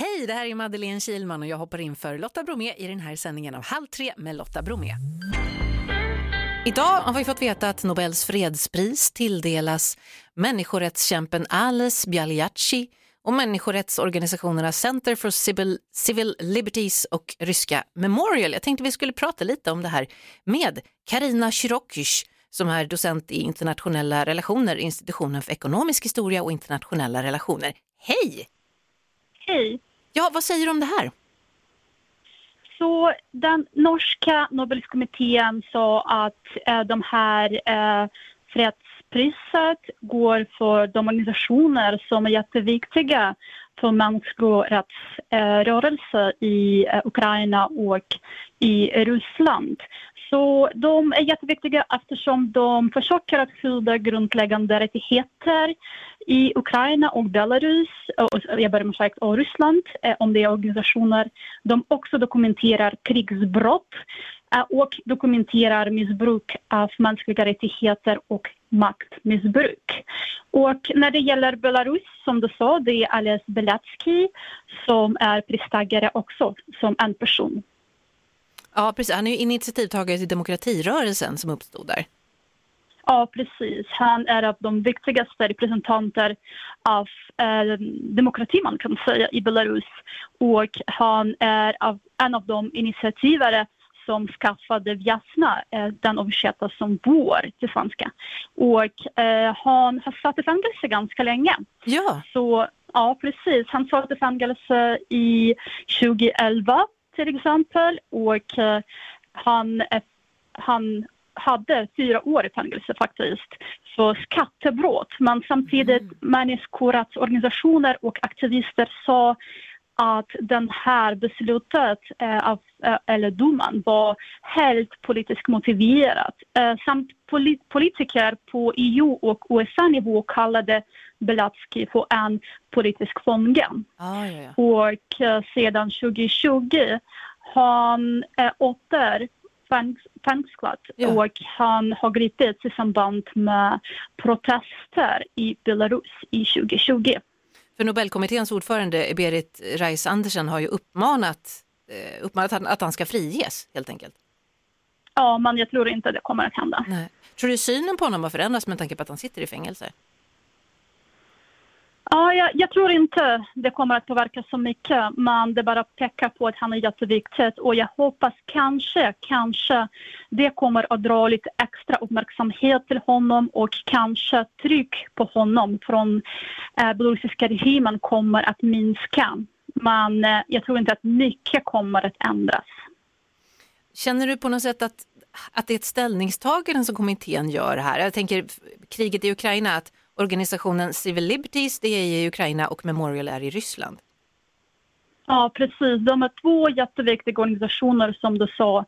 Hej, det här är Madeleine Kilman och jag hoppar in för Lotta Bromé i den här sändningen av Halv tre med Lotta Bromé. Idag har vi fått veta att Nobels fredspris tilldelas människorättskämpen Ales Bialyachi och människorättsorganisationerna Center for Civil, Civil Liberties och ryska Memorial. Jag tänkte vi skulle prata lite om det här med Karina Shirokysh som är docent i internationella relationer, institutionen för ekonomisk historia och internationella relationer. Hej! Hej! Ja, vad säger du om det här? Så den norska Nobelkommittén sa att eh, de här eh, fredspriset går för de organisationer som är jätteviktiga för människorättsrörelser eh, i eh, Ukraina och i Ryssland. Så de är jätteviktiga eftersom de försöker att skydda grundläggande rättigheter i Ukraina och Belarus, och, jag ber om ursäkt, och Ryssland, eh, om det är organisationer. De också dokumenterar krigsbrott eh, och dokumenterar missbruk av mänskliga rättigheter och maktmissbruk. Och när det gäller Belarus, som du sa, det är Ales Belatsky som är pristagare också, som en person. Ja, precis. Han är ju initiativtagare till demokratirörelsen som uppstod där. Ja, precis. Han är av de viktigaste representanter av eh, demokrati man kan säga i Belarus. Och han är av, en av de initiativare som skaffade Vjasna, eh, den översätta som vår till svenska. Och eh, han har satt i fängelse ganska länge. Ja. Så, ja, precis. Han satt i fängelse i 2011 till exempel och eh, han, han hade fyra år i fängelse faktiskt för skattebrott. Men samtidigt mm. människorättsorganisationer och aktivister sa att den här beslutet, eh, av, eh, eller domen, var helt politiskt motiverat. Eh, samt polit politiker på EU och USA-nivå kallade Belatsky för en politisk fånge. Ah, ja, ja. Och sedan 2020 han är åter fängslad ja. och han har gripits i samband med protester i Belarus i 2020. För Nobelkommitténs ordförande Berit Reis Andersen har ju uppmanat, eh, uppmanat att han ska friges helt enkelt. Ja, men jag tror inte det kommer att hända. Nej. Tror du synen på honom har förändrats med tanke på att han sitter i fängelse? Ja, jag, jag, tror inte det kommer att påverka så mycket, men det bara pekar på att han är jätteviktig och jag hoppas kanske, kanske det kommer att dra lite extra uppmärksamhet till honom och kanske tryck på honom från eh, belarusiska regimen kommer att minska. Men eh, jag tror inte att mycket kommer att ändras. Känner du på något sätt att, att det är ett ställningstagande som kommittén gör här? Jag tänker kriget i Ukraina, att organisationen Civil Liberties, det är i Ukraina och Memorial är i Ryssland. Ja, precis. De är två jätteviktiga organisationer som du sa.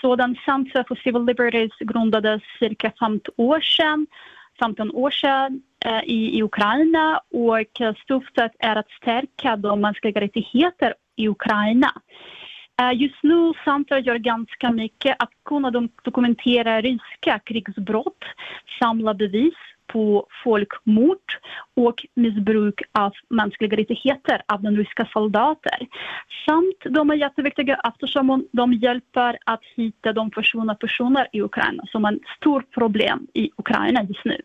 Så den Center for Civil Liberties grundades cirka 15 år sedan, 15 år sedan eh, i, i Ukraina och eh, syftet är att stärka de mänskliga rättigheterna i Ukraina. Eh, just nu Center gör ganska mycket att kunna dokumentera ryska krigsbrott, samla bevis på folkmord och missbruk av mänskliga rättigheter av den ryska soldater. Samt de är jätteviktiga eftersom de hjälper att hitta de försvunna personer i Ukraina som är ett stort problem i Ukraina just nu.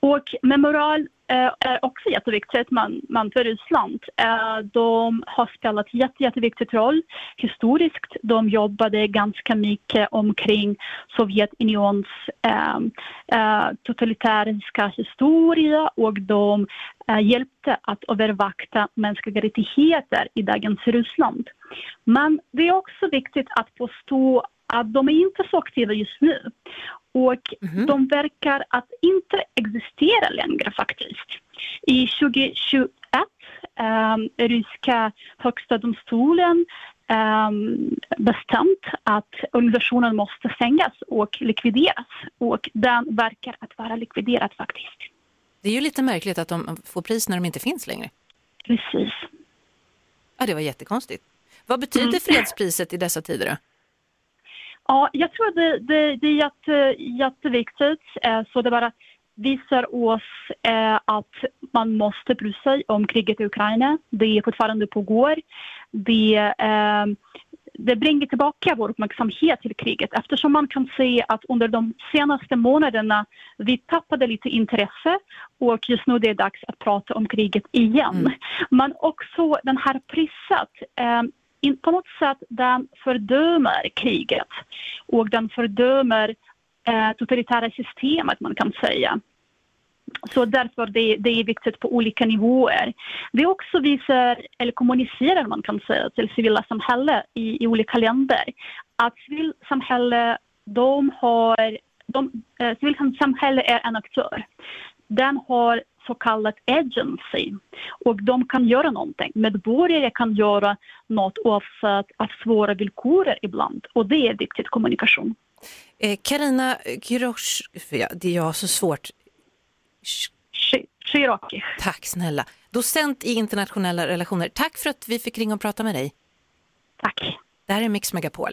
Och Memorial Eh, är också jätteviktigt men, men för Ryssland. Eh, de har spelat jätte, jätteviktig roll historiskt. De jobbade ganska mycket omkring Sovjetunionens eh, totalitära historia och de hjälpte att övervakta mänskliga rättigheter i dagens Ryssland. Men det är också viktigt att förstå att de är inte så aktiva just nu. Och mm. de verkar att inte existera längre faktiskt. I 2021 um, ryska högsta domstolen um, bestämt att organisationen måste stängas och likvideras. Och den verkar att vara likviderad faktiskt. Det är ju lite märkligt att de får pris när de inte finns längre. Precis. Ja, det var jättekonstigt. Vad betyder mm. fredspriset i dessa tider då? Ja, jag tror det, det, det är jätte, jätteviktigt. Eh, så det bara visar oss eh, att man måste bry sig om kriget i Ukraina. Det är fortfarande pågår. Det, eh, det bringar tillbaka vår uppmärksamhet till kriget eftersom man kan se att under de senaste månaderna vi tappade lite intresse och just nu det är dags att prata om kriget igen. Mm. Men också den här priset på något sätt den fördömer kriget och den fördömer eh, totalitära systemet man kan säga. Så därför det, det är viktigt på olika nivåer. Det också visar, eller kommunicerar man kan säga, till civila samhälle i, i olika länder. Att civilsamhälle, de har, de, eh, civilsamhälle är en aktör. Den har så kallat agency och de kan göra någonting. Medborgare kan göra något oavsett att svåra villkor ibland och det är viktigt kommunikation. Karina eh, Kirosh, det är jag så svårt. Shiraki. Tack snälla. Docent i internationella relationer. Tack för att vi fick ringa och prata med dig. Tack. Det här är Mix Megapol.